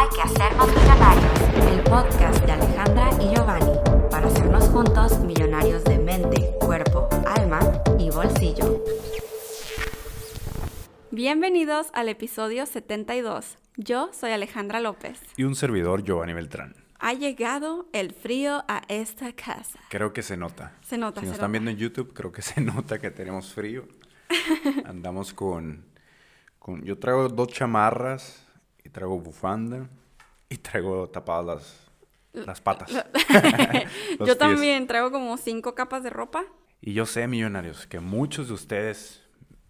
Hay que hacernos millonarios, el podcast de Alejandra y Giovanni, para hacernos juntos millonarios de mente, cuerpo, alma y bolsillo. Bienvenidos al episodio 72. Yo soy Alejandra López. Y un servidor, Giovanni Beltrán. Ha llegado el frío a esta casa. Creo que se nota. Se nota. Si nos están nota. viendo en YouTube, creo que se nota que tenemos frío. Andamos con, con... Yo traigo dos chamarras y traigo bufanda y traigo tapadas las, las patas. Yo pies. también traigo como cinco capas de ropa. Y yo sé, millonarios, que muchos de ustedes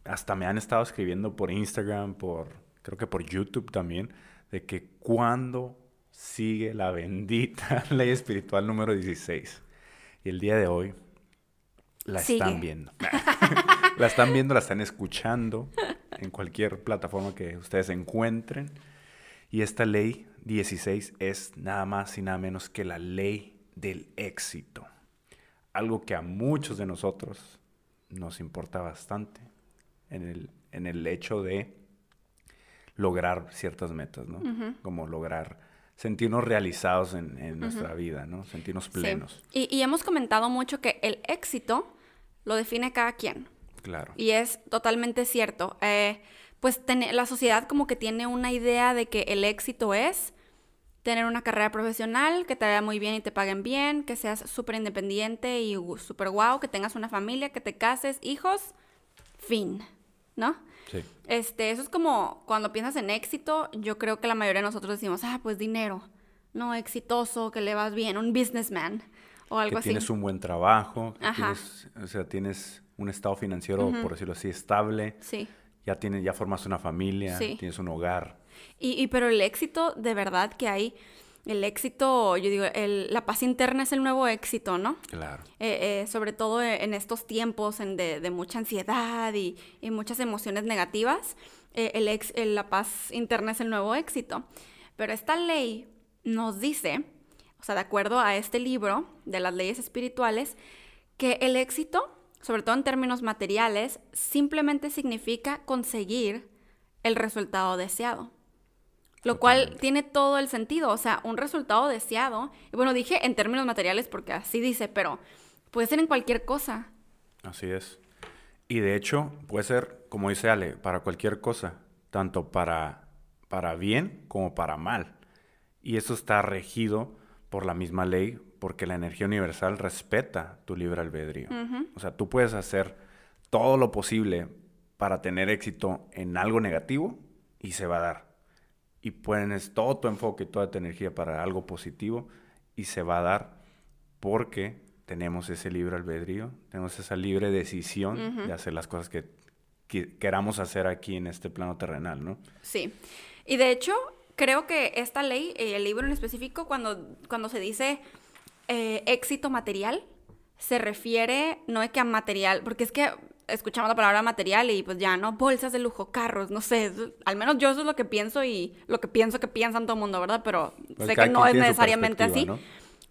hasta me han estado escribiendo por Instagram, por creo que por YouTube también, de que cuándo sigue la bendita ley espiritual número 16. Y el día de hoy la Sigue. están viendo. la están viendo, la están escuchando en cualquier plataforma que ustedes encuentren. Y esta ley 16 es nada más y nada menos que la ley del éxito. Algo que a muchos de nosotros nos importa bastante en el, en el hecho de lograr ciertas metas, ¿no? Como lograr sentirnos realizados en, en nuestra vida, ¿no? Sentirnos Sí. plenos. Y, y hemos comentado mucho que el éxito lo define cada quien. Claro. Y es totalmente cierto. Eh, pues ten- la sociedad como que tiene una idea de que el éxito es tener una carrera profesional, que te vaya muy bien y te paguen bien, que seas súper independiente y súper guau, que tengas una familia, que te cases, hijos, fin, ¿no? Sí. Este, eso es como cuando piensas en éxito, yo creo que la mayoría de nosotros decimos, ah, pues dinero, no, exitoso, que le vas bien, un businessman o algo que así. tienes un buen trabajo, Ajá. tienes, o sea, tienes un estado financiero, por decirlo así, estable, Sí. Ya tienes, ya formas una familia, Sí. tienes un hogar. Y, y pero el éxito, de verdad que hay, el éxito, yo digo, el- la paz interna es el nuevo éxito, ¿no? Claro. Eh, eh, sobre todo eh, en estos tiempos en de, de mucha ansiedad y, y muchas emociones negativas, eh, el ex- el- la paz interna es el nuevo éxito. Pero esta ley nos dice, o sea, de acuerdo a este libro de las leyes espirituales, que el éxito, sobre todo en términos materiales, simplemente significa conseguir el resultado deseado. Lo cual tiene todo el sentido, o sea, un resultado deseado. Y bueno, dije en términos materiales porque así dice, pero puede ser en cualquier cosa. Así es. Y de hecho, puede ser, como dice Ale, para cualquier cosa, tanto para, para bien como para mal. Y eso está regido por la misma ley, porque la energía universal respeta tu libre albedrío. O sea, tú puedes hacer todo lo posible para tener éxito en algo negativo y se va a dar. Y pones todo tu enfoque, toda tu energía para algo positivo y se va a dar porque tenemos ese libre albedrío, tenemos esa libre decisión de hacer las cosas que, que queramos hacer aquí en este plano terrenal, ¿no? Sí. Y de hecho, creo que esta ley, eh, el libro en específico, cuando, cuando se dice eh, éxito material, se refiere no es que a material, porque es que escuchamos la palabra material y pues ya, ¿no? Bolsas de lujo, carros, no sé, al menos yo eso es lo que pienso y lo que pienso que piensan todo el mundo, ¿verdad? Pero Pues sé que no es necesariamente así.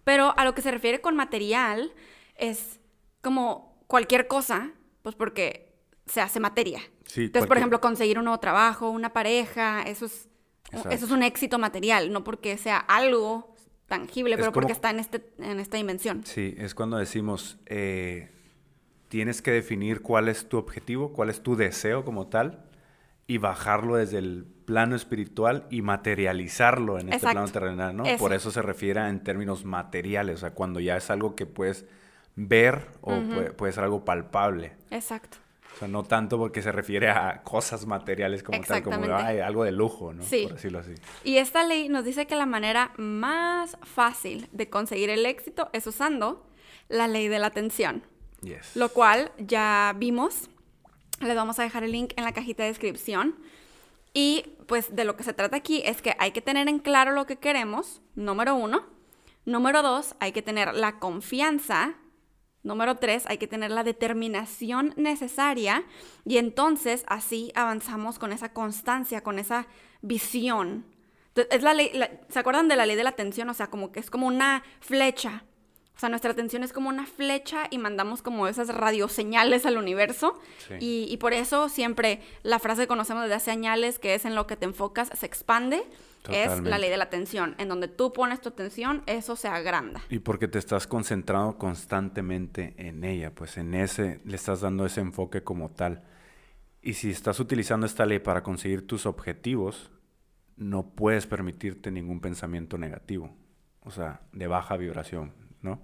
Pero a lo que se refiere con material es como cualquier cosa, pues porque se hace materia. Sí, Entonces, por ejemplo, conseguir un nuevo trabajo, una pareja, eso es, Exacto. eso es un éxito material, no porque sea algo tangible, Es pero porque como- está en, este, en esta dimensión. Sí, es cuando decimos, eh, tienes que definir cuál es tu objetivo, cuál es tu deseo como tal, y bajarlo desde el plano espiritual y materializarlo en este plano terrenal, ¿no? Eso. Por eso se refiere en términos materiales, o sea, cuando ya es algo que puedes ver o puede, puede ser algo palpable. Exacto. Sea, no tanto porque se refiere a cosas materiales como tal, como ay, algo de lujo, ¿no? Sí. Por decirlo así. Y esta ley nos dice que la manera más fácil de conseguir el éxito es usando la ley de la atención. Yes. Lo cual ya vimos. Les vamos a dejar el link en la cajita de descripción. Y pues de lo que se trata aquí es que hay que tener en claro lo que queremos, número uno. Número dos, hay que tener la confianza. Número tres, hay que tener la determinación necesaria. Y entonces así avanzamos con esa constancia, con esa visión. Entonces, es la ley, la- ¿se acuerdan de la ley de la atención? O sea, como que es como una flecha. O sea, nuestra atención es como una flecha y mandamos como esas radioseñales al universo. Sí. Y, y por eso siempre la frase que conocemos desde hace años, que es en lo que te enfocas, se expande. Es la ley de la atención. En donde tú pones tu atención, eso se agranda. Y porque te estás concentrando constantemente en ella, pues en ese, le estás dando ese enfoque como tal. Y si estás utilizando esta ley para conseguir tus objetivos, no puedes permitirte ningún pensamiento negativo, o sea, de baja vibración, ¿no?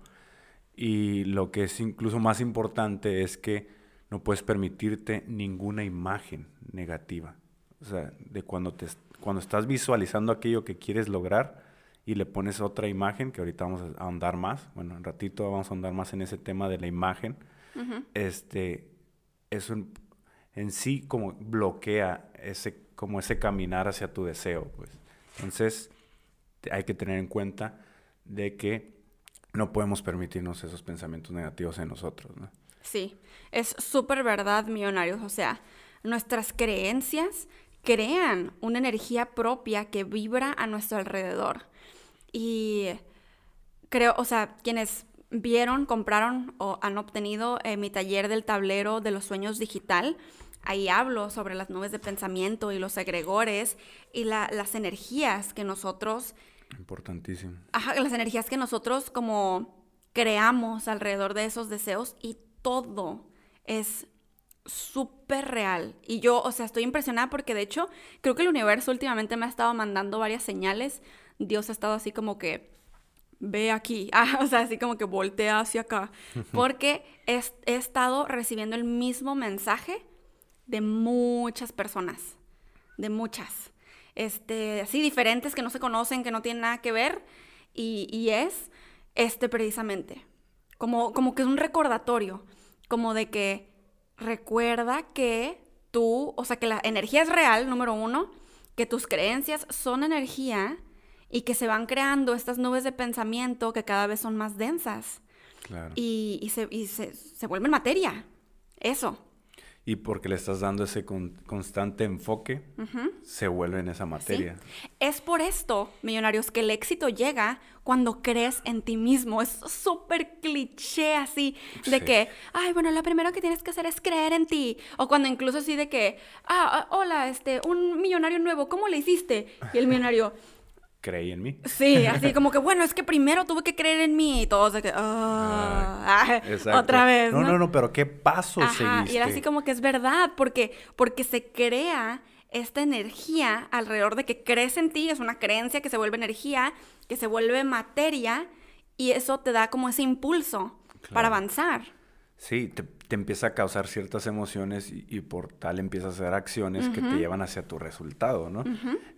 Y lo que es incluso más importante es que no puedes permitirte ninguna imagen negativa. O sea, de cuando, te, cuando estás visualizando aquello que quieres lograr y le pones otra imagen, que ahorita vamos a ahondar más, bueno, un ratito vamos a ahondar más en ese tema de la imagen, este, eso en, en sí como bloquea ese, como ese caminar hacia tu deseo, pues. Entonces, hay que tener en cuenta de que no podemos permitirnos esos pensamientos negativos en nosotros, ¿no? Sí, es súper verdad, millonarios. O sea, nuestras creencias crean una energía propia que vibra a nuestro alrededor. Y creo, o sea, quienes vieron, compraron o han obtenido eh, mi taller del tablero de los sueños digital, ahí hablo sobre las nubes de pensamiento y los egregores y la- las energías que nosotros Importantísimo. Ajá, las energías que nosotros como creamos alrededor de esos deseos y todo es súper real. Y yo, o sea, estoy impresionada porque de hecho creo que el universo últimamente me ha estado mandando varias señales. Dios ha estado así como que, ve aquí, ah, o sea, así como que voltea hacia acá. Porque he, he estado recibiendo el mismo mensaje de muchas personas, de muchas este, así diferentes que no se conocen, que no tienen nada que ver, y, y es este precisamente, como, como que es un recordatorio, como de que recuerda que tú, o sea, que la energía es real, número uno, que tus creencias son energía y que se van creando estas nubes de pensamiento que cada vez son más densas Claro. y, y se, y se, se vuelven materia. Eso. Y porque le estás dando ese con- constante enfoque, se vuelve en esa ¿sí? materia. Es por esto, millonarios, que el éxito llega cuando crees en ti mismo. Es súper cliché así, de Sí. que, ay, bueno, lo primero que tienes que hacer es creer en ti. O cuando incluso así de que, ah, ah, hola, este, un millonario nuevo, ¿cómo le hiciste? Y el millonario, Creí en mí. sí, así como que, bueno, es que primero tuve que creer en mí. Y todos de que, ah, ah, Exacto. otra vez. No, no, no, pero ¿qué pasos Ajá, seguiste? y era así como que es verdad, porque, porque se crea esta energía alrededor de que crees en ti, es una creencia que se vuelve energía, que se vuelve materia, y eso te da como ese impulso para avanzar. Sí, te, te empieza a causar ciertas emociones y, y por tal empiezas a hacer acciones que te llevan hacia tu resultado, ¿no?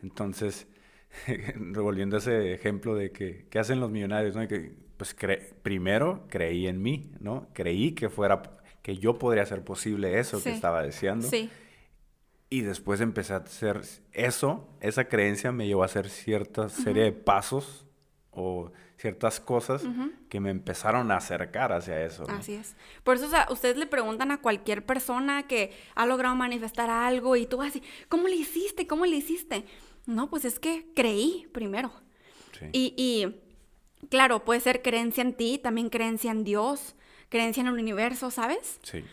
Entonces, revolviendo ese ejemplo de que, ¿qué hacen los millonarios? ¿no? Que, pues cre- primero creí en mí, ¿no? Creí que fuera, que yo podría hacer posible eso que estaba deseando. Sí, Y después empecé a hacer eso, esa creencia me llevó a hacer cierta serie de pasos o ciertas cosas que me empezaron a acercar hacia eso. ¿no? así es. Por eso, o sea, ustedes le preguntan a cualquier persona que ha logrado manifestar algo y tú así, ¿cómo le hiciste? ¿Cómo le hiciste? No, pues es que creí primero. Sí. Y, y, claro, puede ser creencia en ti, también creencia en Dios, creencia en el universo, ¿sabes? Sí,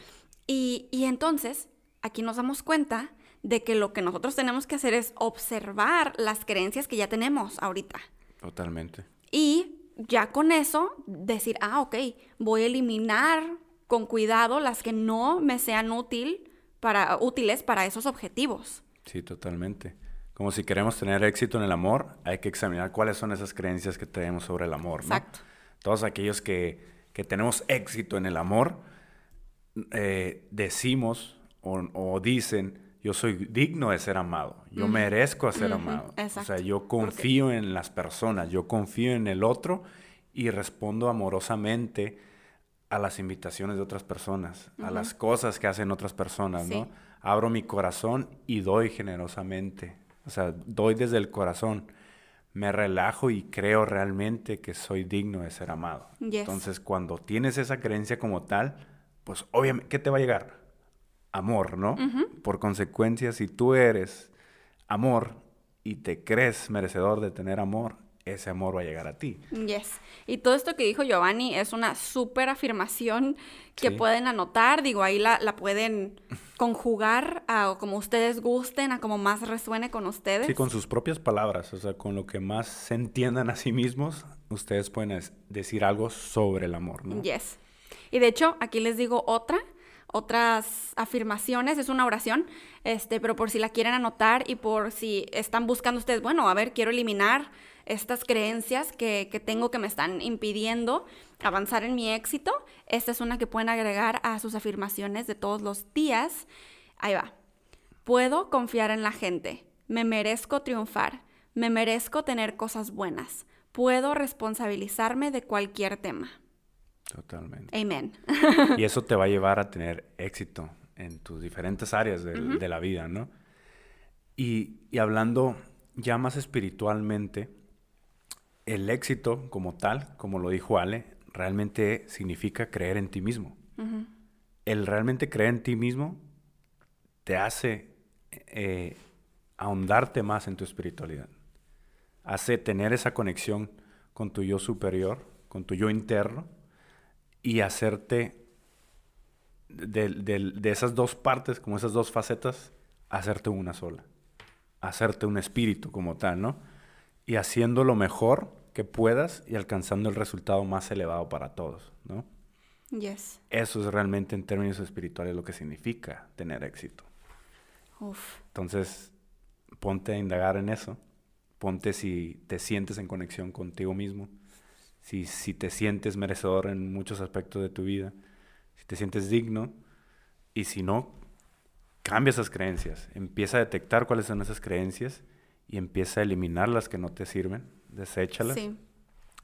Y, y entonces, aquí nos damos cuenta de que lo que nosotros tenemos que hacer es observar las creencias que ya tenemos ahorita. totalmente. Y ya con eso decir, ah, ok, voy a eliminar con cuidado las que no me sean útil para, útiles para esos objetivos. Sí, totalmente. Como si queremos tener éxito en el amor, hay que examinar cuáles son esas creencias que tenemos sobre el amor, ¿no? Exacto. Todos aquellos que, que tenemos éxito en el amor, eh, decimos o, o dicen, yo soy digno de ser amado, yo merezco ser amado. O sea, exacto. yo confío en las personas, yo confío en el otro y respondo amorosamente a las invitaciones de otras personas, a las cosas que hacen otras personas, Sí. ¿no? Abro mi corazón y doy generosamente. O sea, doy desde el corazón. Me relajo y creo realmente que soy digno de ser amado. Yes. Entonces, cuando tienes esa creencia como tal, pues obviamente, ¿qué te va a llegar? Amor, ¿no? Por consecuencia, si tú eres amor y te crees merecedor de tener amor, ese amor va a llegar a ti. Yes. Y todo esto que dijo Giovanni es una súper afirmación que Sí. pueden anotar. Digo, ahí la, la pueden conjugar a como ustedes gusten, a como más resuene con ustedes. Sí, con sus propias palabras, o sea, con lo que más se entiendan a sí mismos, ustedes pueden decir algo sobre el amor, ¿no? Yes. Y de hecho, aquí les digo otra, otras afirmaciones, es una oración, este, pero por si la quieren anotar y por si están buscando ustedes, bueno, a ver, quiero eliminar estas creencias que, que tengo que me están impidiendo avanzar en mi éxito. Esta es una que pueden agregar a sus afirmaciones de todos los días. Ahí va. Puedo confiar en la gente. Me merezco triunfar. Me merezco tener cosas buenas. Puedo responsabilizarme de cualquier tema. Totalmente. Amen. Y eso te va a llevar a tener éxito en tus diferentes áreas de, la vida, ¿no? Y, y hablando ya más espiritualmente, el éxito como tal, como lo dijo Ale, realmente significa creer en ti mismo. El realmente creer en ti mismo te hace eh, ahondarte más en tu espiritualidad. Hace tener esa conexión con tu yo superior, con tu yo interno, y hacerte de, de- de esas dos partes, como esas dos facetas, hacerte una sola. Hacerte un espíritu como tal, ¿no? Y haciendo lo mejor que puedas y alcanzando el resultado más elevado para todos, ¿no? Yes. Eso es realmente en términos espirituales lo que significa tener éxito. Uf. Entonces, ponte a indagar en eso. Ponte si te sientes en conexión contigo mismo. Si, si te sientes merecedor en muchos aspectos de tu vida. Si te sientes digno. Y si no, cambia esas creencias. Empieza a detectar cuáles son esas creencias y empieza a eliminar las que no te sirven. Deséchalas Sí.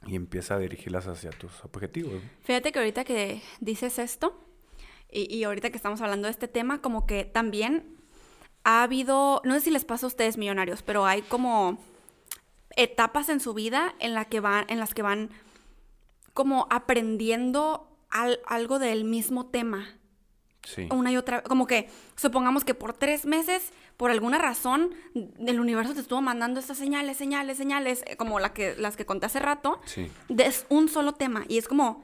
y empieza a dirigirlas hacia tus objetivos. Fíjate que ahorita que dices esto, y, y ahorita que estamos hablando de este tema, como que también ha habido, no sé si les pasa a ustedes millonarios, pero hay como etapas en su vida en, la que van, en las que van como aprendiendo al- algo del mismo tema. Sí. una y otra, como que supongamos que por tres meses, por alguna razón, el universo te estuvo mandando estas señales, señales, señales, eh, como la que, las que conté hace rato, Sí. de es un solo tema. Y es como,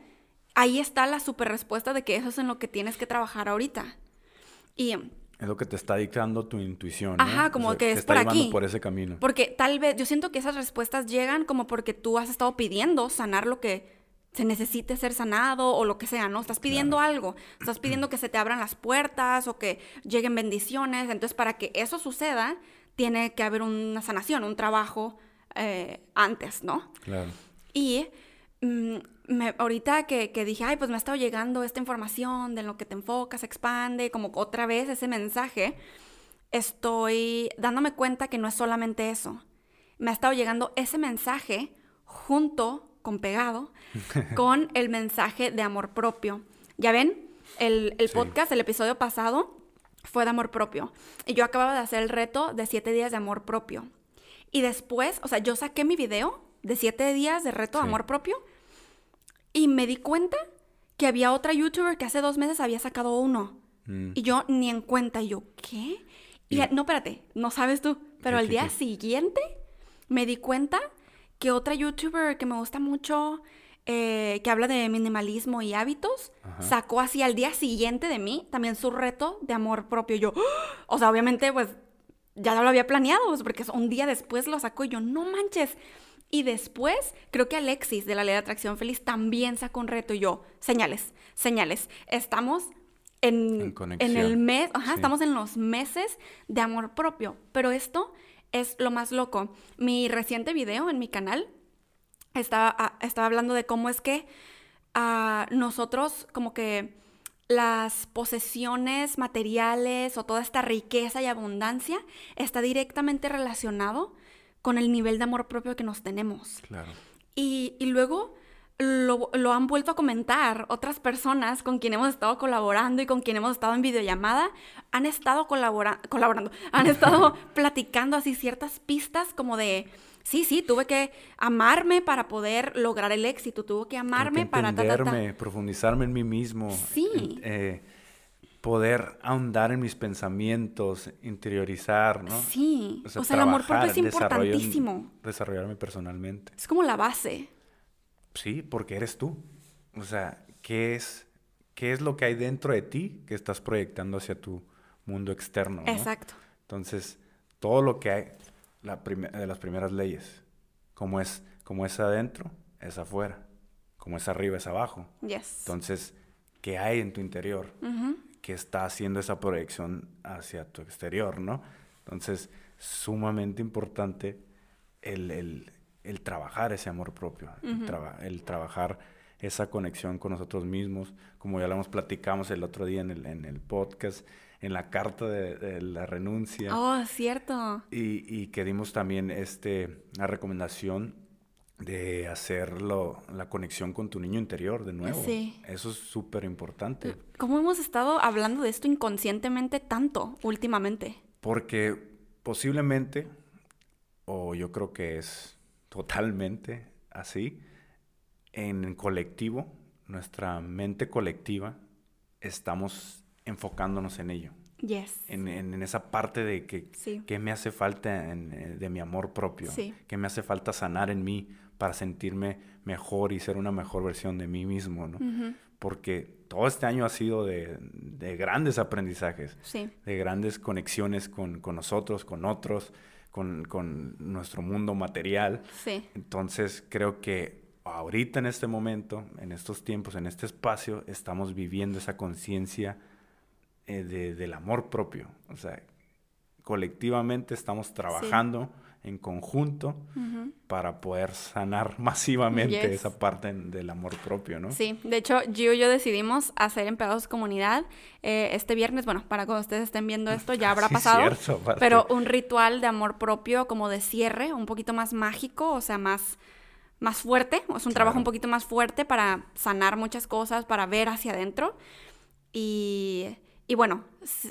ahí está la super respuesta de que eso es en lo que tienes que trabajar ahorita. Y Es lo que te está dictando tu intuición. ¿no? Ajá, como que te es está por aquí. por ese camino. porque tal vez, yo siento que esas respuestas llegan como porque tú has estado pidiendo sanar lo que se necesite ser sanado o lo que sea, ¿no? Estás pidiendo algo, estás pidiendo que se te abran las puertas o que lleguen bendiciones. Entonces, para que eso suceda, tiene que haber una sanación, un trabajo eh, antes, ¿no? Claro. Y mm, me- ahorita que, que dije, ay, pues me ha estado llegando esta información de lo que te enfocas, expande, como otra vez ese mensaje, estoy dándome cuenta que no es solamente eso. Me ha estado llegando ese mensaje junto, con pegado, con el mensaje de amor propio. Ya ven, el, el Sí. podcast, el episodio pasado, fue de amor propio. Y yo acababa de hacer el reto de siete días de amor propio. Y después, o sea, yo saqué mi video de siete días de reto de Sí. amor propio y me di cuenta que había otra youtuber que hace dos meses había sacado uno. Mm. Y yo ni en cuenta. Y yo, ¿qué? Y, Y- no, espérate, no sabes tú. Pero ¿Qué, al día siguiente me di cuenta que otra youtuber que me gusta mucho, eh, que habla de minimalismo y hábitos, Ajá. sacó así al día siguiente de mí también su reto de amor propio. Yo, o sea, obviamente, pues ya lo había planeado, pues, porque un día después lo sacó y yo, no manches. Y después, creo que Alexis de la Ley de Atracción Feliz también sacó un reto y yo, señales, señales. Estamos en, En el mes, ajá, Sí. estamos en los meses de amor propio. Pero esto es lo más loco. Mi reciente video en mi canal estaba, ah, estaba hablando de cómo es que ah, nosotros como que las posesiones materiales o toda esta riqueza y abundancia está directamente relacionado con el nivel de amor propio que nos tenemos. Claro. Y, y luego lo, lo han vuelto a comentar otras personas con quien hemos estado colaborando y con quien hemos estado en videollamada. Han estado colabora- colaborando, han estado platicando así ciertas pistas como de, sí, sí, tuve que amarme para poder lograr el éxito, tuve que amarme que para... ta, ta, ta". profundizarme en mí mismo. Sí. eh, poder ahondar en mis pensamientos, interiorizar, ¿no? Sí, o sea, el amor propio es importantísimo. Desarrollarme personalmente. Es como la base. Sí, porque eres tú. O sea, ¿qué es, qué es lo que hay dentro de ti que estás proyectando hacia tu mundo externo? ¿no? Exacto. Entonces, todo lo que hay, la de las primeras leyes, como es, como es adentro, es afuera. Como es arriba, es abajo. Yes. Entonces, ¿qué hay en tu interior? Que está haciendo esa proyección hacia tu exterior, ¿no? Entonces, sumamente importante el, el- el trabajar ese amor propio, el, traba- el trabajar esa conexión con nosotros mismos, como ya lo hemos platicamos el otro día en el, en el podcast, en la carta de, de la renuncia, Oh, cierto. y, y que dimos también este, la recomendación de hacerlo, la conexión con tu niño interior de nuevo. Sí. Eso es súper importante. ¿Cómo hemos estado hablando de esto inconscientemente tanto últimamente? Porque posiblemente, o yo creo que es totalmente así, en colectivo, nuestra mente colectiva, estamos enfocándonos en ello, Yes. en, en- en esa parte de que, Sí. qué me hace falta en- eh, de mi amor propio, Sí. qué me hace falta sanar en mí para sentirme mejor y ser una mejor versión de mí mismo, ¿no? Porque todo este año ha sido de, de grandes aprendizajes Sí. de grandes conexiones con, con nosotros, con otros, con, con nuestro mundo material. Sí. Entonces creo que ahorita en este momento, en estos tiempos, en este espacio, estamos viviendo esa conciencia eh, de- del amor propio. O sea, colectivamente estamos trabajando en conjunto Ujú. para poder sanar masivamente Yes. esa parte del amor propio, ¿no? Sí, de hecho, Gio y yo decidimos hacer Empedados Comunidad eh, este viernes. Bueno, para cuando ustedes estén viendo esto ya habrá Sí, pasado. cierto, pero un ritual de amor propio como de cierre, un poquito más mágico, o sea, más, más fuerte. Sea, un trabajo Claro. un poquito más fuerte para sanar muchas cosas, para ver hacia adentro. Y, y bueno,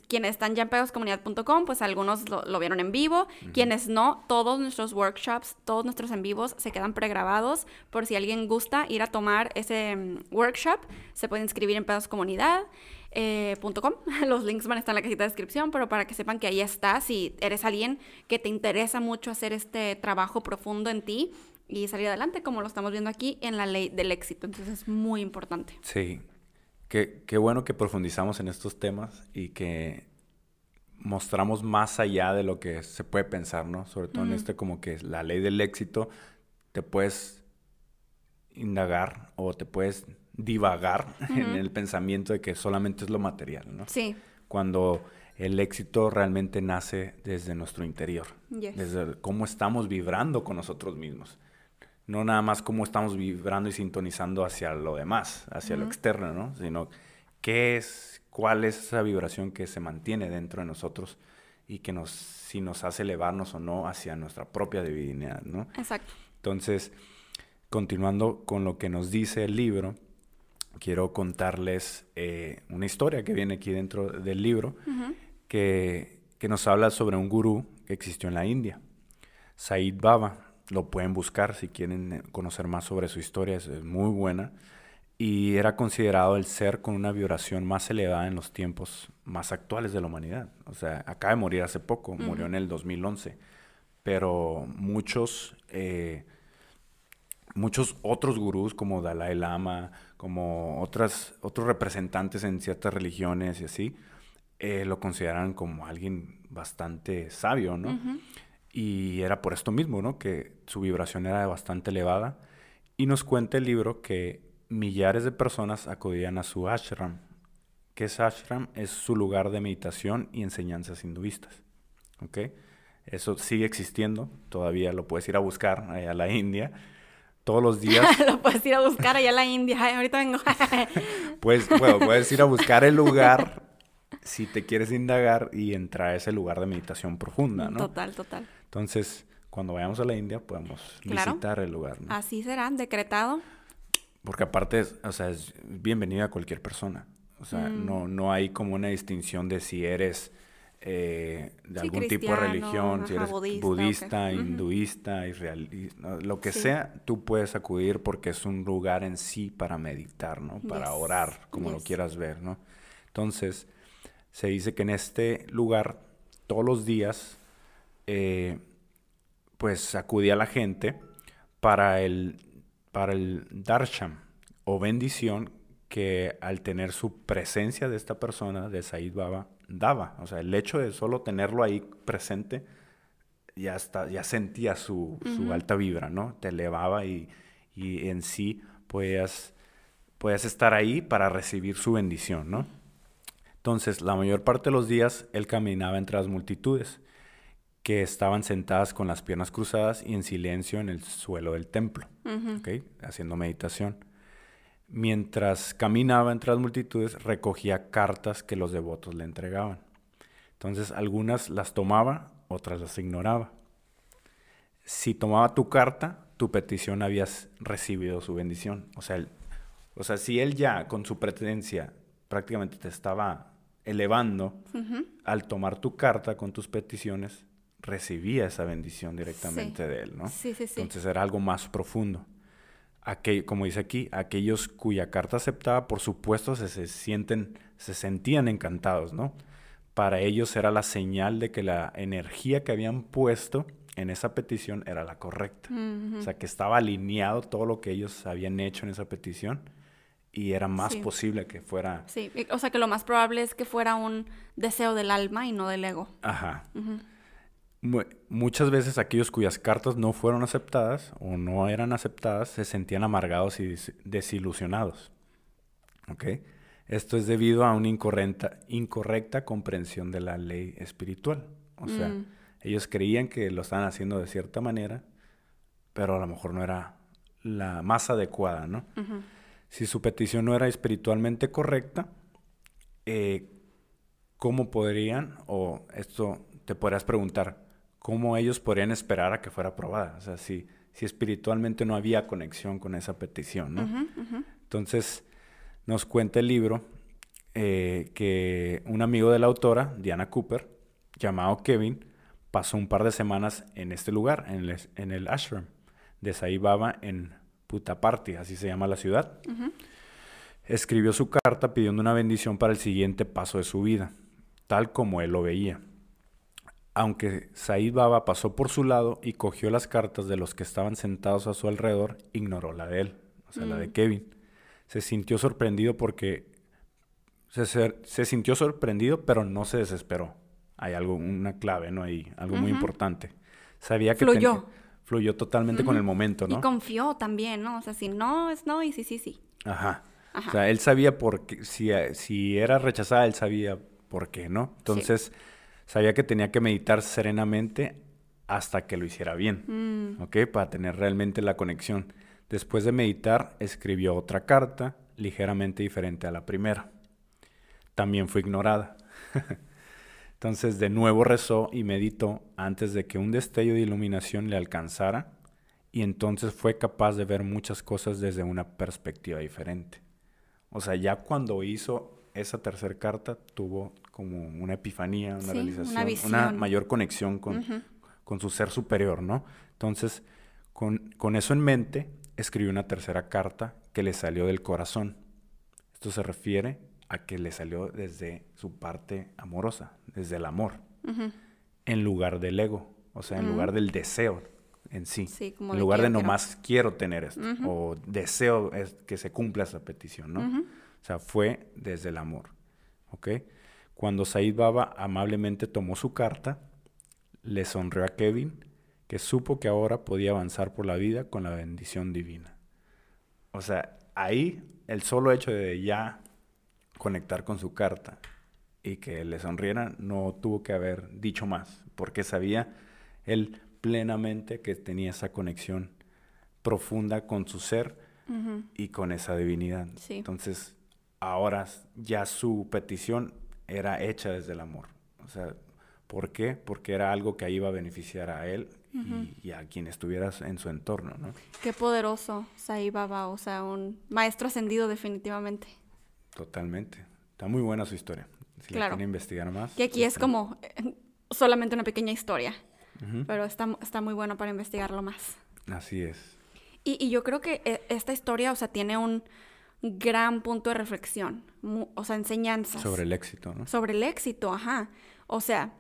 quienes están ya en pedoscomunidad.com, pues algunos lo, lo vieron en vivo. Quienes no, todos nuestros workshops, todos nuestros en vivos se quedan pregrabados. Por si alguien gusta ir a tomar ese mm, workshop, se puede inscribir en pedoscomunidad.com. Los links van a estar en la cajita de descripción, pero para que sepan que ahí está, si eres alguien que te interesa mucho hacer este trabajo profundo en ti y salir adelante, como lo estamos viendo aquí en la ley del éxito. Entonces es muy importante. Sí, qué, qué bueno que profundizamos en estos temas y que mostramos más allá de lo que se puede pensar, ¿no? Sobre todo en este como que la ley del éxito, te puedes indagar o te puedes divagar en el pensamiento de que solamente es lo material, ¿no? Sí, Cuando el éxito realmente nace desde nuestro interior, Yes. desde cómo estamos vibrando con nosotros mismos. No nada más cómo estamos vibrando y sintonizando hacia lo demás, hacia lo externo, ¿no? Sino qué es, cuál es esa vibración que se mantiene dentro de nosotros y que nos, si nos hace elevarnos o no hacia nuestra propia divinidad, ¿no? exacto. Entonces, continuando con lo que nos dice el libro, quiero contarles eh, una historia que viene aquí dentro del libro que, que nos habla sobre un gurú que existió en la India, Said Baba. Lo pueden buscar si quieren eh, conocer más sobre su historia, es, es muy buena. Y era considerado el ser con una vibración más elevada en los tiempos más actuales de la humanidad. O sea, acaba de morir hace poco, murió en el 2011. Pero muchos eh, muchos otros gurús como Dalai Lama, como otras, otros representantes en ciertas religiones y así, eh, lo consideran como alguien bastante sabio, ¿no? Y era por esto mismo, ¿no? Que su vibración era bastante elevada. Y nos cuenta el libro que millares de personas acudían a su ashram. ¿Qué es ashram? Es su lugar de meditación y enseñanzas hinduistas. ¿Ok? Eso sigue existiendo, todavía lo puedes ir a buscar allá a la India. Todos los días lo puedes ir a buscar allá a la India. Ay, ahorita vengo. Pues, bueno, puedes ir a buscar el lugar si te quieres indagar y entrar a ese lugar de meditación profunda, ¿no? Total, total. Entonces, cuando vayamos a la India, podemos Claro. visitar el lugar, ¿no? Así será, decretado. Porque aparte, es- o sea, es bienvenida a cualquier persona. O sea, Mm. no, no hay como una distinción de si eres eh, de Sí, algún tipo de religión, si eres budista, hinduista, israelita, lo que Sí. sea, tú puedes acudir porque es un lugar en sí para meditar, ¿no? Para Yes, orar, como lo quieras ver, ¿no? Entonces, se dice que en este lugar todos los días eh, pues acudía la gente para el, para el darsham o bendición que al tener su presencia de esta persona, de Said Baba, daba. O sea, el hecho de solo tenerlo ahí presente, ya, está, ya sentía su, su alta vibra, ¿no? Te elevaba y, y en sí podías, podías estar ahí para recibir su bendición, ¿no? Entonces, la mayor parte de los días él caminaba entre las multitudes que estaban sentadas con las piernas cruzadas y en silencio en el suelo del templo, ¿ok? haciendo meditación. Mientras caminaba entre las multitudes, recogía cartas que los devotos le entregaban. Entonces, algunas las tomaba, otras las ignoraba. Si tomaba tu carta, tu petición habías recibido su bendición. O sea, o sea, si él ya con su presencia prácticamente te estaba elevando, al tomar tu carta con tus peticiones, recibía esa bendición directamente de él, ¿no? Sí, sí, sí. Entonces era algo más profundo como dice aquí, aquellos cuya carta aceptaba, por supuesto, se, sienten, se sentían encantados, ¿no? Para ellos era la señal de que la energía que habían puesto en esa petición era la correcta. O sea, que estaba alineado todo lo que ellos habían hecho en esa petición y era más posible que fuera... Sí, o sea, que lo más probable es que fuera un deseo del alma y no del ego. Ajá muchas veces aquellos cuyas cartas no fueron aceptadas o no eran aceptadas se sentían amargados y desilusionados. Esto es debido a una incorrecta, incorrecta comprensión de la ley espiritual. O sea, mm. ellos creían que lo estaban haciendo de cierta manera, pero a lo mejor no era la más adecuada, ¿no? Si su petición no era espiritualmente correcta, eh, ¿cómo podrían, o esto te podrás preguntar, cómo ellos podrían esperar a que fuera aprobada. O sea, si, si espiritualmente no había conexión con esa petición, ¿no? Entonces, nos cuenta el libro eh, que un amigo de la autora, Diana Cooper, llamado Kevin, pasó un par de semanas en este lugar, en el, en el ashram de Sai Baba en Puttaparthi, así se llama la ciudad. Escribió su carta pidiendo una bendición para el siguiente paso de su vida, tal como él lo veía aunque Said Baba pasó por su lado y cogió las cartas de los que estaban sentados a su alrededor, ignoró la de él, o sea, la de mm. Kevin. Se sintió sorprendido porque se, sintió sorprendido, pero no se desesperó. Hay algo, una clave, ¿no? Hay algo muy importante. Sabía que fluyó. fluyó totalmente con el momento, ¿no? Y confió también, ¿no? O sea, si no es no y sí, sí, sí. Ajá. O sea, él sabía por qué, si, si era rechazada, él sabía por qué, ¿no? Entonces... Sabía que tenía que meditar serenamente hasta que lo hiciera bien, mm. ¿ok? Para tener realmente la conexión. Después de meditar, escribió otra carta ligeramente diferente a la primera. También fue ignorada. Entonces de nuevo rezó y meditó antes de que un destello de iluminación le alcanzara y entonces fue capaz de ver muchas cosas desde una perspectiva diferente. O sea, ya cuando hizo esa tercera carta tuvo como una epifanía, una realización, una, mayor conexión con, con, su ser superior, ¿no? Entonces, con, con, eso en mente, escribió una tercera carta que le salió del corazón. Esto se refiere a que le salió desde su parte amorosa, desde el amor, en lugar del ego, o sea, en lugar del deseo en sí. en lugar de nomás quiero tener esto, o deseo que se cumpla esa petición, ¿no? O sea, fue desde el amor, ¿ok? Cuando Said Baba amablemente tomó su carta, le sonrió a Kevin, que supo que ahora podía avanzar por la vida con la bendición divina. O sea, ahí el solo hecho de ya conectar con su carta y que le sonriera no tuvo que haber dicho más, porque sabía él plenamente que tenía esa conexión profunda con su ser y con esa divinidad. Entonces, ahora ya su petición era hecha desde el amor. O sea, ¿por qué? Porque era algo que iba a beneficiar a él y, a quien estuviera en su entorno, ¿no? Qué poderoso Sai Baba, o sea, un maestro ascendido definitivamente. Totalmente. Está muy buena su historia. Si claro. la quieren investigar más. Y aquí es como eh, solamente una pequeña historia, pero está, está muy bueno para investigarlo más. Así es. Y, y yo creo que eh, esta historia, o sea, tiene un gran punto de reflexión, o sea, enseñanzas. Sobre el éxito, ¿no? Sobre el éxito, ajá. O sea,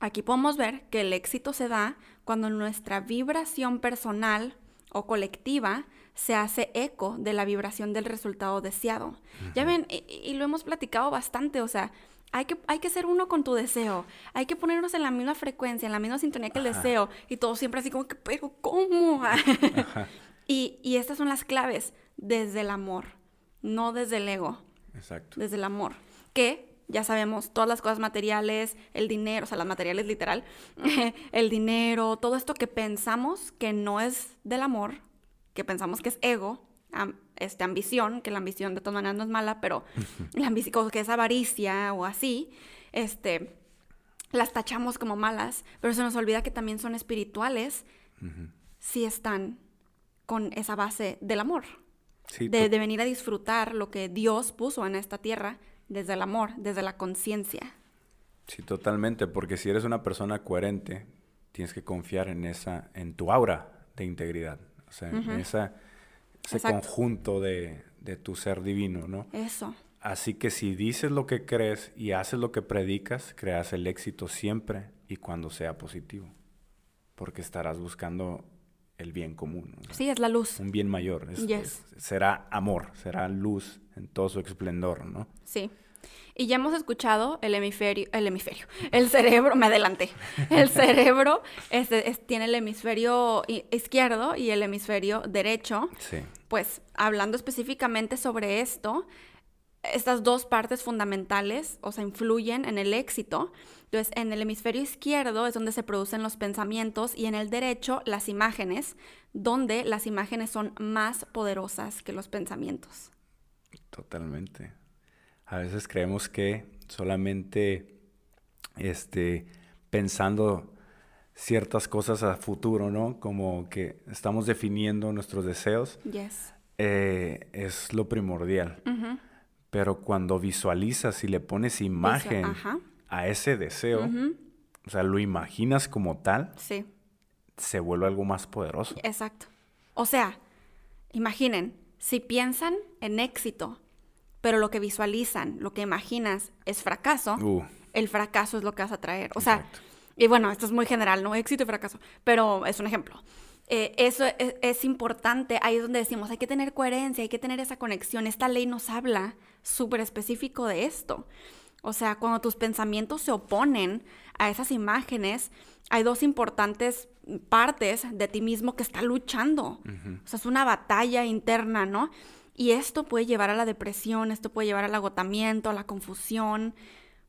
aquí podemos ver que el éxito se da cuando nuestra vibración personal o colectiva se hace eco de la vibración del resultado deseado. Ya ven, y, lo hemos platicado bastante, o sea, hay que, hay que ser uno con tu deseo, hay que ponernos en la misma frecuencia, en la misma sintonía que el deseo, y todo siempre así como que, pero ¿cómo? y, y estas son las claves desde el amor, no desde el ego. Exacto. Desde el amor. Que ya sabemos, todas las cosas materiales, el dinero, o sea, las materiales literal, el dinero, todo esto que pensamos que no es del amor, que pensamos que es ego, este, ambición, que la ambición de todas maneras no es mala, pero la ambición, que es avaricia o así, este, las tachamos como malas, pero se nos olvida que también son espirituales si están con esa base del amor. De, de venir a disfrutar lo que Dios puso en esta tierra desde el amor, desde la conciencia. Sí, totalmente, porque si eres una persona coherente, tienes que confiar en esa, en tu aura de integridad, o sea, en esa, ese conjunto de, de, tu ser divino, ¿no? Eso. Así que si dices lo que crees y haces lo que predicas, creas el éxito siempre y cuando sea positivo, porque estarás buscando el bien común. Sí, es la luz. Un bien mayor. será amor, será luz en todo su esplendor, ¿no? Sí. Y ya hemos escuchado el hemisferio, el hemisferio, el cerebro, me adelanté. El cerebro tiene el hemisferio izquierdo y el hemisferio derecho. Sí. Pues hablando específicamente sobre esto, estas dos partes fundamentales, o sea, influyen en el éxito. Entonces, en el hemisferio izquierdo es donde se producen los pensamientos y en el derecho las imágenes, donde las imágenes son más poderosas que los pensamientos. Totalmente. A veces creemos que solamente este, pensando ciertas cosas a futuro, ¿no? Como que estamos definiendo nuestros deseos. Yes. Eh, es lo primordial. Pero cuando visualizas y le pones imagen a ese deseo, o sea, lo imaginas como tal, sí. se vuelve algo más poderoso. Exacto. O sea, imaginen, si piensan en éxito, pero lo que visualizan, lo que imaginas es fracaso, uh. el fracaso es lo que vas a traer. O sea, y bueno, esto es muy general, ¿no? Éxito y fracaso, pero es un ejemplo. Eh, eso es, importante, ahí es donde decimos, hay que tener coherencia, hay que tener esa conexión. Esta ley nos habla súper específico de esto. O sea, cuando tus pensamientos se oponen a esas imágenes, hay dos importantes partes de ti mismo que está luchando. O sea, es una batalla interna, ¿no? Y esto puede llevar a la depresión, esto puede llevar al agotamiento, a la confusión,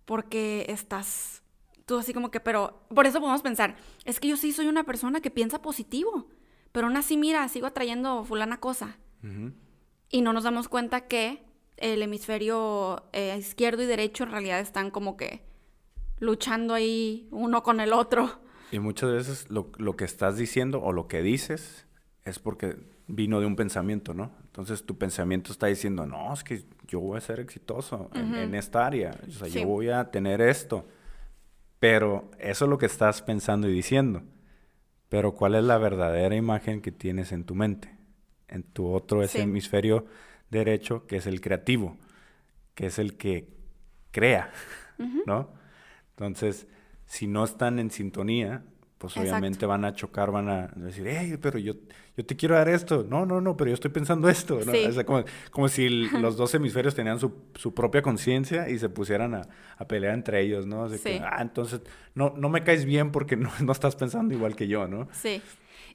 porque estás tú así como que, pero por eso podemos pensar, es que yo sí soy una persona que piensa positivo, pero aún así, mira, sigo atrayendo fulana cosa. Y no nos damos cuenta que el hemisferio eh, izquierdo y derecho en realidad están como que luchando ahí uno con el otro. Y muchas veces lo, que estás diciendo o lo que dices es porque vino de un pensamiento, ¿no? Entonces tu pensamiento está diciendo, no, es que yo voy a ser exitoso en, esta área, o sea, yo voy a tener esto. Pero eso es lo que estás pensando y diciendo. Pero ¿cuál es la verdadera imagen que tienes en tu mente? En tu otro ese hemisferio derecho, que es el creativo, que es el que crea, ¿no? Entonces, si no están en sintonía, pues obviamente van a chocar, van a decir, hey, pero yo, yo te quiero dar esto. No, no, no, pero yo estoy pensando esto. como, si los dos hemisferios tenían su, propia conciencia y se pusieran a, pelear entre ellos, ¿no? ah, entonces, no, no me caes bien porque no, no estás pensando igual que yo, ¿no? Sí.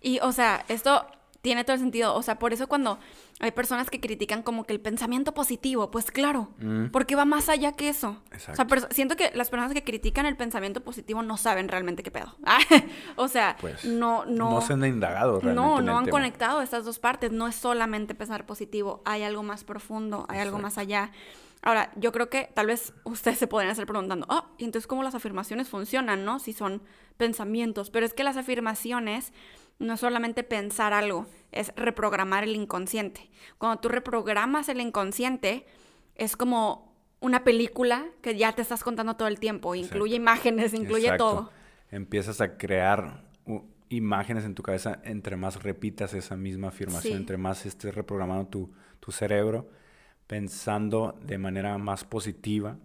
Y, o sea, esto tiene todo el sentido. O sea, por eso cuando hay personas que critican como que el pensamiento positivo, pues claro, mm. porque va más allá que eso. Exacto. O sea, siento que las personas que critican el pensamiento positivo no saben realmente qué pedo. o sea, pues, no, no. No se han indagado realmente. No, no han conectado estas dos partes. No es solamente pensar positivo, hay algo más profundo, hay algo más allá. Ahora, yo creo que tal vez ustedes se podrían estar preguntando, oh, ¿y entonces cómo las afirmaciones funcionan, no? Si son pensamientos. Pero es que las afirmaciones no es solamente pensar algo, es reprogramar el inconsciente. Cuando tú reprogramas el inconsciente, es como una película que ya te estás contando todo el tiempo, incluye imágenes, incluye todo. Empiezas a crear imágenes en tu cabeza, entre más repitas esa misma afirmación, Sí. entre más estés reprogramando tu, tu cerebro, pensando de manera más positiva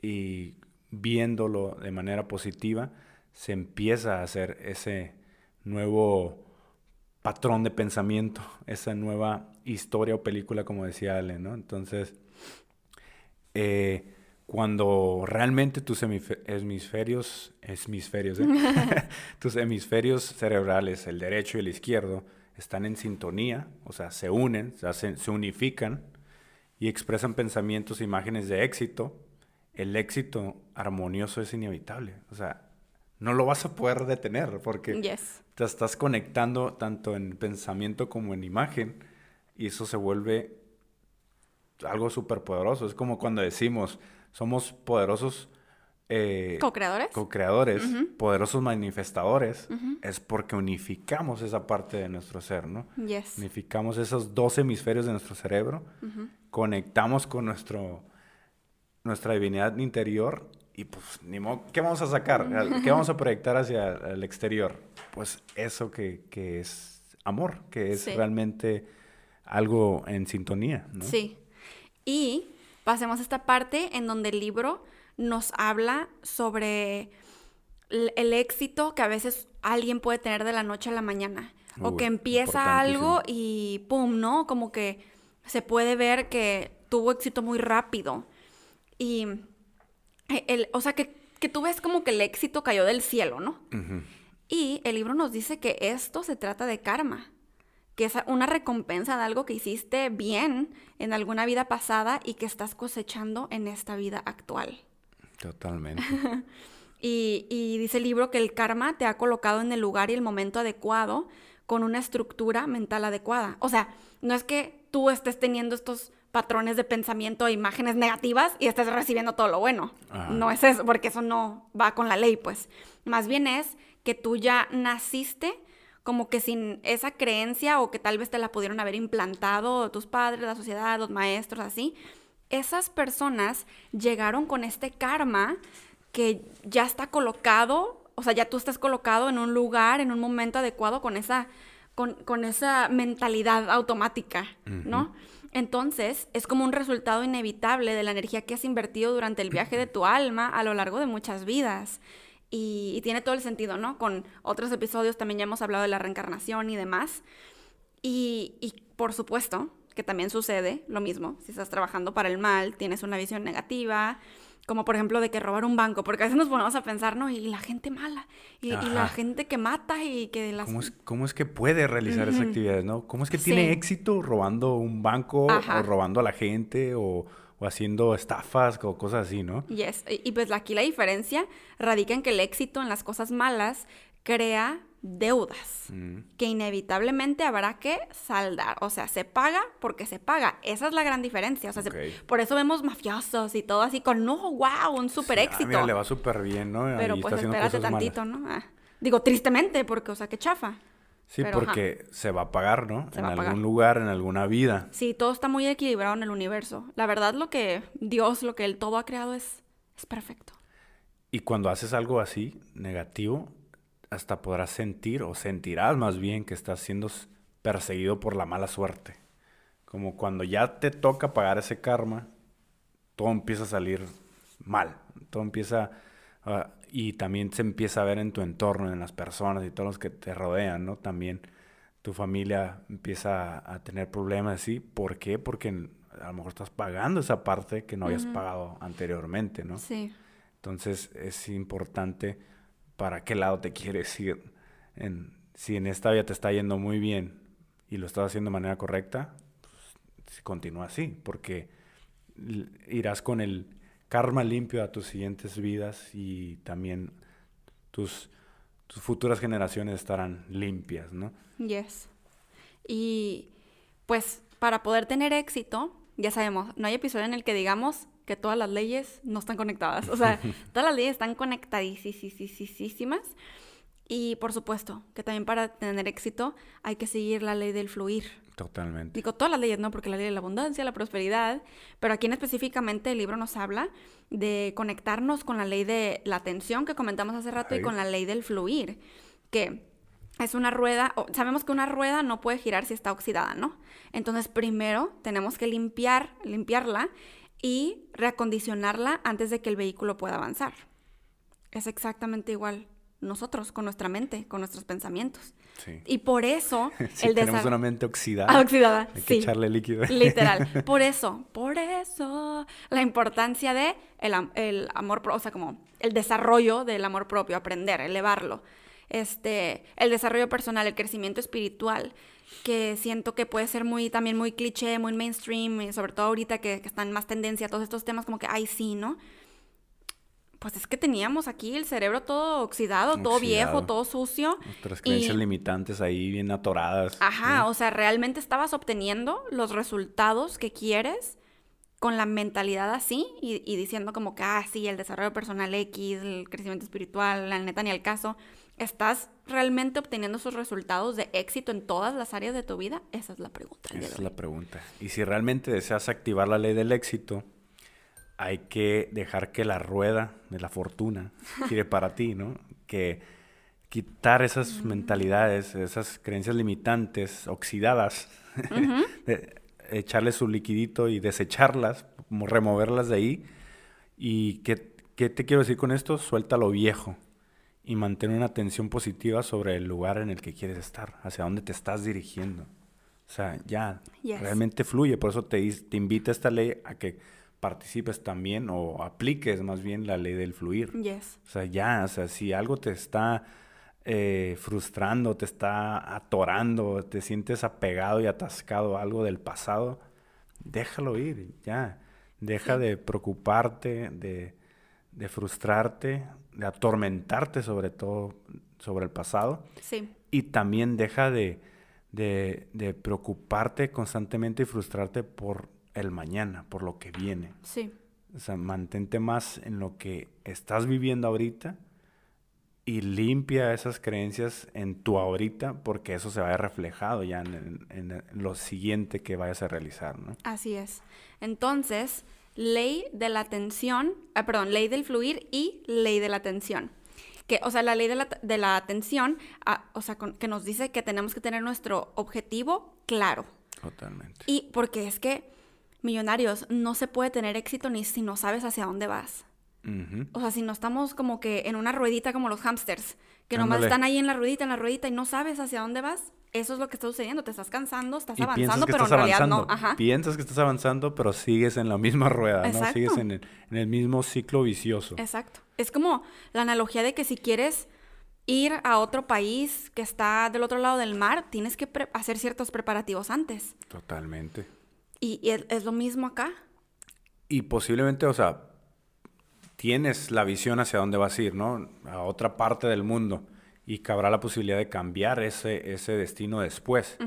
y viéndolo de manera positiva, se empieza a hacer ese nuevo patrón de pensamiento, esa nueva historia o película, como decía Ale, ¿no? Entonces, eh, cuando realmente tus hemisferios, hemisferios, ¿eh? tus hemisferios cerebrales, el derecho y el izquierdo, están en sintonía, o sea, se unen, se, hacen- se unifican y expresan pensamientos e imágenes de éxito, el éxito armonioso es inevitable. O sea, no lo vas a poder detener porque Yes. te estás conectando tanto en pensamiento como en imagen y eso se vuelve algo súper poderoso. Es como cuando decimos, somos poderosos eh, ¿Co-creadores? co-creadores, poderosos manifestadores, es porque unificamos esa parte de nuestro ser, ¿no? Yes. Unificamos esos dos hemisferios de nuestro cerebro, conectamos con nuestro, nuestra divinidad interior y pues, ni modo, ¿qué vamos a sacar? ¿Qué vamos a proyectar hacia el exterior? Pues eso que, que es amor, que es Sí. realmente algo en sintonía, ¿no? Sí. Y pasemos a esta parte en donde el libro nos habla sobre el, el éxito que a veces alguien puede tener de la noche a la mañana. o que empieza algo y pum, ¿no? Como que se puede ver que tuvo éxito muy rápido. Y, el, o sea, que, que tú ves como que el éxito cayó del cielo, ¿no? Y el libro nos dice que esto se trata de karma, que es una recompensa de algo que hiciste bien en alguna vida pasada y que estás cosechando en esta vida actual. Totalmente. Y, y dice el libro que el karma te ha colocado en el lugar y el momento adecuado con una estructura mental adecuada. O sea, no es que tú estés teniendo estos patrones de pensamiento e imágenes negativas y estés recibiendo todo lo bueno. Ajá. No es eso, porque eso no va con la ley, pues. Más bien es que tú ya naciste como que sin esa creencia o que tal vez te la pudieron haber implantado tus padres, la sociedad, los maestros, así. Esas personas llegaron con este karma que ya está colocado, o sea, ya tú estás colocado en un lugar, en un momento adecuado con esa, con, con esa mentalidad automática, ¿no? Entonces, es como un resultado inevitable de la energía que has invertido durante el viaje de tu alma a lo largo de muchas vidas. Y, y tiene todo el sentido, ¿no? Con otros episodios también ya hemos hablado de la reencarnación y demás. Y, y por supuesto que también sucede lo mismo. Si estás trabajando para el mal, tienes una visión negativa, como por ejemplo de que robar un banco, porque a veces nos ponemos a pensar, ¿no? Y la gente mala, y, y la gente que mata y que las... ¿Cómo es, cómo es que puede realizar esas actividades, no? ¿Cómo es que tiene Sí. éxito robando un banco Ajá. o robando a la gente o, o haciendo estafas o cosas así, no? Yes. Y, y pues aquí la diferencia radica en que el éxito en las cosas malas crea deudas Mm, que inevitablemente habrá que saldar. O sea, se paga porque se paga. Esa es la gran diferencia. O sea, se- por eso vemos mafiosos y todo así con, no, wow, un super Ah, éxito. mira, le va súper bien, ¿no? Pero Ahí pues espérate malas. tantito, ¿no? Ah, Digo, tristemente, porque, o sea, qué chafa. Sí, Pero, ajá. porque se va a pagar, ¿no? Se en algún pagar. lugar, en alguna vida. Sí, todo está muy equilibrado en el universo. La verdad, lo que Dios, lo que Él todo ha creado es, es perfecto. Y cuando haces algo así, negativo, hasta podrás sentir, o sentirás más bien, que estás siendo perseguido por la mala suerte. Como cuando ya te toca pagar ese karma, todo empieza a salir mal. Todo empieza... y también se empieza a ver en tu entorno, en las personas y todos los que te rodean, ¿no? También tu familia empieza a, a tener problemas así. ¿Por qué? Porque a lo mejor estás pagando esa parte que no habías pagado anteriormente, ¿no? Sí. Entonces es importante para qué lado te quieres ir. Si en esta vida te está yendo muy bien y lo estás haciendo de manera correcta, pues, continúa así, porque irás con el karma limpio a tus siguientes vidas y también tus, tus futuras generaciones estarán limpias, ¿no? Yes. Y pues para poder tener éxito, ya sabemos, no hay episodio en el que digamos que todas las leyes no están conectadas. O sea, todas las leyes están conectadísimas. Y por supuesto que también para tener éxito hay que seguir la ley del fluir. Totalmente. Digo, todas las leyes, ¿no? Porque la ley de la abundancia, la prosperidad, pero aquí en específicamente el libro nos habla de conectarnos con la ley de la atención que comentamos hace rato y Ahí. con la ley del fluir, que es una rueda, o- sabemos que una rueda no puede girar si está oxidada, ¿no? Entonces primero tenemos que limpiar, limpiarla y reacondicionarla antes de que el vehículo pueda avanzar. Es exactamente igual nosotros, con nuestra mente, con nuestros pensamientos. Sí. Y por eso Si el tenemos una mente oxidada, Ah, oxidada, hay que sí. echarle líquido. Literal. Por eso, por eso, la importancia de el, el amor, o sea, como el desarrollo del amor propio, aprender, elevarlo. Este, el desarrollo personal, el crecimiento espiritual, que siento que puede ser muy, también muy cliché, muy mainstream, y sobre todo ahorita que, que están más tendencia todos estos temas como que, ay, sí, ¿no? Pues es que teníamos aquí el cerebro todo oxidado, todo viejo, Oxidado. todo sucio. Nuestras y- creencias limitantes ahí bien atoradas. Ajá, ¿no? o sea, realmente estabas obteniendo los resultados que quieres con la mentalidad así y, y diciendo como que, ah, sí, el desarrollo personal X, el crecimiento espiritual, la neta ni al caso. ¿Estás realmente obteniendo esos resultados de éxito en todas las áreas de tu vida? Esa es la pregunta. Esa es la pregunta. Y si realmente deseas activar la ley del éxito, hay que dejar que la rueda de la fortuna gire para ti, ¿no? Que quitar esas mentalidades, esas creencias limitantes, oxidadas, de- echarle su liquidito y desecharlas, removerlas de ahí. ¿Y qué, qué te quiero decir con esto? Suelta lo viejo y mantén una atención positiva sobre el lugar en el que quieres estar, hacia dónde te estás dirigiendo. O sea, ya, Yes. realmente fluye. Por eso te, te invita esta ley a que participes también o apliques más bien la ley del fluir. Yes. O sea, ya, o sea, si algo te está eh, frustrando, te está atorando, te sientes apegado y atascado a algo del pasado, déjalo ir, ya. Deja de preocuparte, de, de frustrarte, de atormentarte sobre todo sobre el pasado Sí. y también deja de, de, de preocuparte constantemente y frustrarte por el mañana, por lo que viene. Sí. O sea, mantente más en lo que estás viviendo ahorita y limpia esas creencias en tu ahorita porque eso se va a ver reflejado ya en, en- en lo siguiente que vayas a realizar, ¿no? Así es. Entonces, ley de la atención, ah, perdón, ley del fluir y ley de la atención. Que, o sea, la ley de la, de la atención, ah, o sea, con- que nos dice que tenemos que tener nuestro objetivo claro. Totalmente. Y porque es que, millonarios, no se puede tener éxito ni si no sabes hacia dónde vas. Ujú. O sea, si no estamos como que en una ruedita como los hamsters, que nomás Ándale. están ahí en la ruedita, en la ruedita y no sabes hacia dónde vas, eso es lo que está sucediendo. Te estás cansando, estás Y avanzando, pero en estás realidad avanzando. no. Ajá. Piensas que estás avanzando, pero sigues en la misma rueda, ¿no? Sigues en el, en el mismo ciclo vicioso. Exacto. Es como la analogía de que si quieres ir a otro país que está del otro lado del mar, tienes que pre- hacer ciertos preparativos antes. Totalmente. Y, y es, es lo mismo acá. Y posiblemente, o sea, tienes la visión hacia dónde vas a ir, ¿no? A otra parte del mundo. Y cabrá la posibilidad de cambiar ese, ese destino después.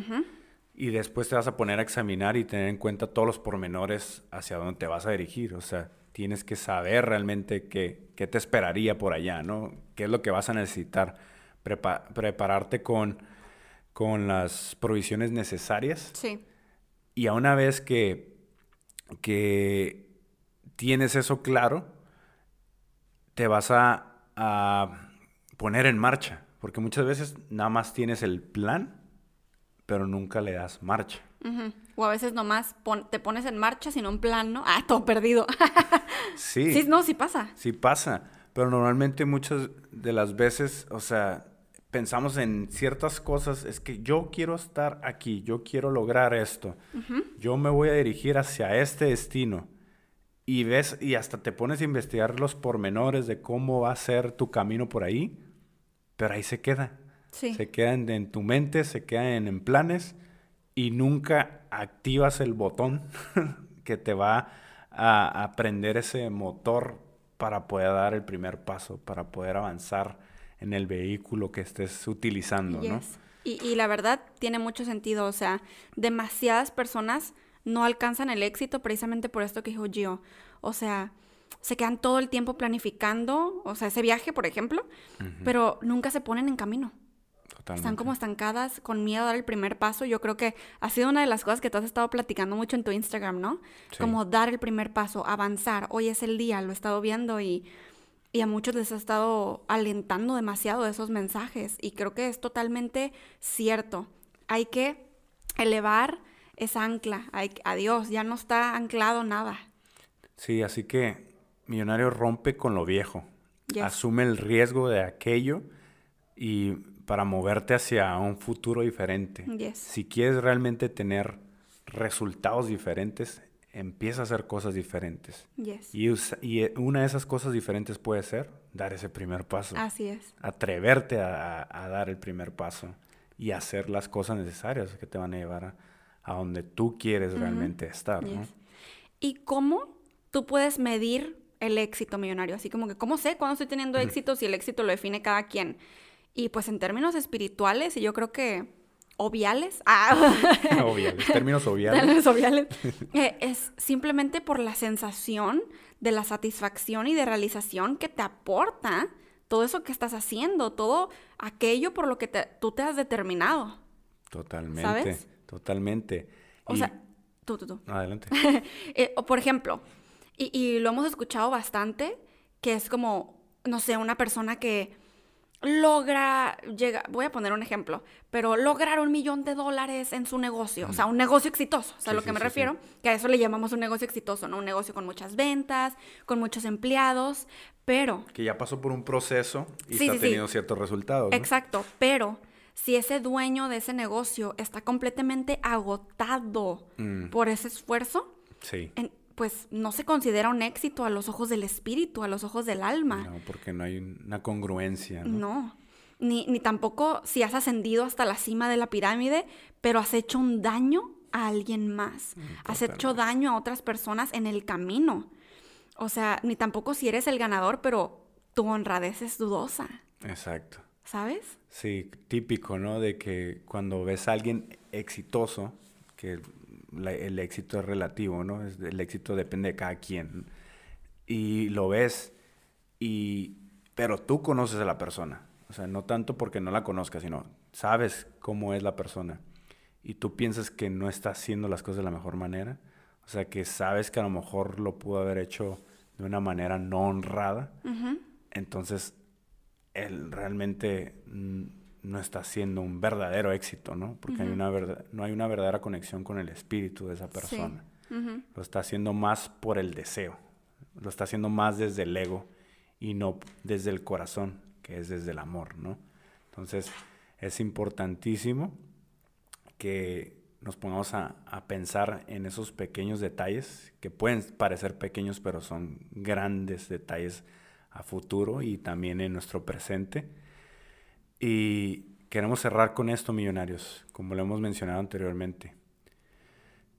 Y después te vas a poner a examinar y tener en cuenta todos los pormenores hacia dónde te vas a dirigir. O sea, tienes que saber realmente qué, qué te esperaría por allá, ¿no? ¿Qué es lo que vas a necesitar? Prepa- prepararte con, con las provisiones necesarias. Sí. Y a una vez que, que tienes eso claro, te vas a, a poner en marcha. Porque muchas veces nada más tienes el plan, pero nunca le das marcha. O a veces nomás pon- te pones en marcha sin un plan, ¿no? Ah, todo perdido. Sí, sí, no, sí pasa. sí pasa. Pero normalmente muchas de las veces, o sea, pensamos en ciertas cosas, es que yo quiero estar aquí, yo quiero lograr esto, yo me voy a dirigir hacia este destino. Y ves, y hasta te pones a investigar los pormenores de cómo va a ser tu camino por ahí, pero ahí se queda. Sí. Se queda en, en tu mente, se queda en, en planes y nunca activas el botón que te va a, a prender ese motor para poder dar el primer paso, para poder avanzar en el vehículo que estés utilizando, ¿no? Y, y la verdad tiene mucho sentido, o sea, demasiadas personas no alcanzan el éxito precisamente por esto que dijo Gio. O sea, se quedan todo el tiempo planificando, o sea, ese viaje, por ejemplo, pero nunca se ponen en camino. Están Totalmente. como estancadas, con miedo a dar el primer paso. Yo creo que ha sido una de las cosas que tú has estado platicando mucho en tu Instagram, ¿no? Sí. Como dar el primer paso, avanzar. Hoy es el día, lo he estado viendo y, y a muchos les ha estado alentando demasiado esos mensajes y creo que es totalmente cierto. Hay que elevar esa ancla a Dios, ya no está anclado nada. Sí, así que millonario rompe con lo viejo, asume el riesgo de aquello y para moverte hacia un futuro diferente. Si quieres realmente tener resultados diferentes, empieza a hacer cosas diferentes. Y, y, eh, una de esas cosas diferentes puede ser dar ese primer paso. Así es. Atreverte a, dar el primer paso y hacer las cosas necesarias que te van a llevar a, donde tú quieres realmente estar. ¿no? ¿Y cómo tú puedes medir el éxito millonario? Así como que, ¿cómo sé cuándo estoy teniendo éxito si el éxito lo define cada quien? Y pues en términos espirituales, y yo creo que obviales. Ah. obviales, términos obviales. Términos obviales. Eh, es simplemente por la sensación de la satisfacción y de realización que te aporta todo eso que estás haciendo, todo aquello por lo que tú te has determinado. Totalmente. ¿Sabes? Totalmente. O sea, tú, tú, tú. Adelante. Eh, o por ejemplo, y, y lo hemos escuchado bastante, que es como, no sé, una persona que logra, llega, voy a poner un ejemplo, pero lograr un millón de dólares en su negocio, o sea, un negocio exitoso, o sea, a lo que me refiero, que a eso le llamamos un negocio exitoso, ¿no? Un negocio con muchas ventas, con muchos empleados, pero... Que ya pasó por un proceso y está teniendo ciertos resultados. Exacto, pero si ese dueño de ese negocio está completamente agotado mm. por ese esfuerzo, sí pues no se considera un éxito a los ojos del espíritu, a los ojos del alma. No, porque no hay una congruencia. No. no. Ni, ni tampoco si has ascendido hasta la cima de la pirámide, pero has hecho un daño a alguien más. Mm, has hecho daño a otras personas en el camino. O sea, ni tampoco si eres el ganador, pero tu honradez es dudosa. Exacto. ¿Sabes? Sí, típico, ¿no? De que cuando ves a alguien exitoso, que el éxito es relativo, ¿no? el éxito depende de cada quien. Y lo ves, y, pero tú conoces a la persona. O sea, no tanto porque no la conozcas, sino sabes cómo es la persona. Y tú piensas que no está haciendo las cosas de la mejor manera. O sea, que sabes que a lo mejor lo pudo haber hecho de una manera no honrada. Entonces, él realmente mm, no está siendo un verdadero éxito, ¿no? Porque hay una no hay una verdadera conexión con el espíritu de esa persona. Lo está haciendo más por el deseo, lo está haciendo más desde el ego y no desde el corazón, que es desde el amor, ¿no? Entonces es importantísimo que nos pongamos a, a pensar en esos pequeños detalles que pueden parecer pequeños, pero son grandes detalles a futuro y también en nuestro presente y queremos cerrar con esto, millonarios, como lo hemos mencionado anteriormente.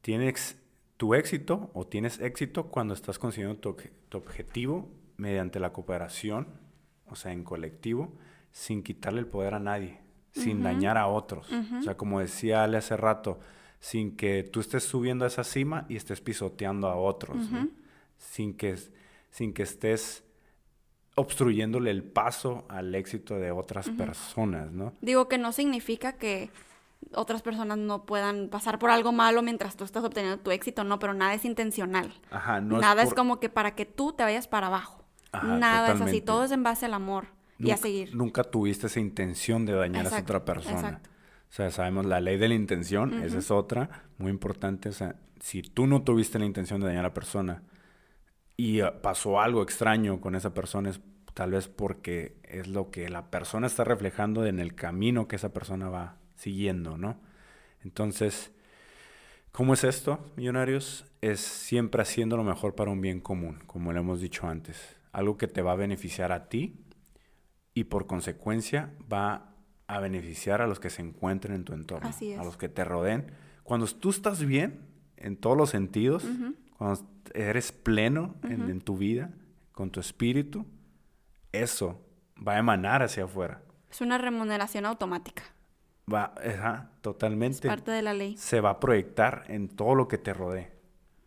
Tienes tu éxito o tienes éxito cuando estás consiguiendo tu, objetivo mediante la cooperación, o sea, en colectivo, sin quitarle el poder a nadie, sin dañar a otros. O sea, como decía Ale hace rato, sin que tú estés subiendo a esa cima y estés pisoteando a otros, sin, que, sin que estés obstruyéndole el paso al éxito de otras personas, ¿no? Digo que no significa que otras personas no puedan pasar por algo malo mientras tú estás obteniendo tu éxito, no, pero nada es intencional. Ajá, no Nada es, como que para que tú te vayas para abajo. nada es así, todo es en base al amor y a seguir. Nunca tuviste esa intención de dañar a otra persona. Exacto. O sea, sabemos la ley de la intención, esa es otra, muy importante. O sea, si tú no tuviste la intención de dañar a la persona, y ah, pasó algo extraño con esa persona, es tal vez porque es lo que la persona está reflejando en el camino que esa persona va siguiendo, ¿no? Entonces, ¿cómo es esto, millonarios? Es siempre haciendo lo mejor para un bien común, como le hemos dicho antes. Algo que te va a beneficiar a ti y por consecuencia va a beneficiar a los que se encuentren en tu entorno, a los que te rodeen. Cuando tú estás bien en todos los sentidos, cuando eres pleno en, tu vida, con tu espíritu, eso va a emanar hacia afuera. Es una remuneración automática. Va, ajá, totalmente. Es parte de la ley. Se va a proyectar en todo lo que te rodee.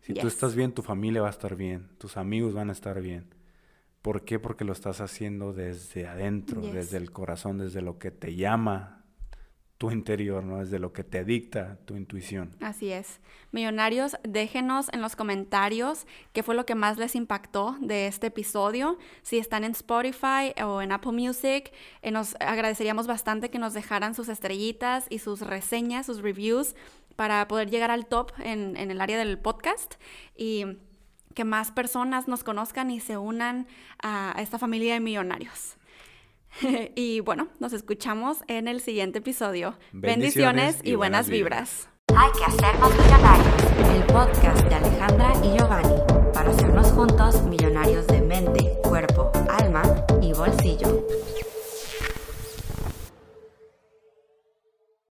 Si tú estás bien, tu familia va a estar bien, tus amigos van a estar bien. ¿Por qué? Porque lo estás haciendo desde adentro, desde el corazón, desde lo que te llama tu interior, ¿no? Desde lo que te dicta tu intuición. Así es. Millonarios, déjenos en los comentarios qué fue lo que más les impactó de este episodio. Si están en Spotify o en Apple Music, eh, nos agradeceríamos bastante que nos dejaran sus estrellitas y sus reseñas, sus reviews, para poder llegar al top en, en el área del podcast. Y que más personas nos conozcan y se unan a, esta familia de millonarios. y bueno, nos escuchamos en el siguiente episodio. Bendiciones, y, buenas, vibras. Hay que hacernos millonarios. El podcast de Alejandra y Giovanni para hacernos juntos millonarios de mente, cuerpo, alma y bolsillo.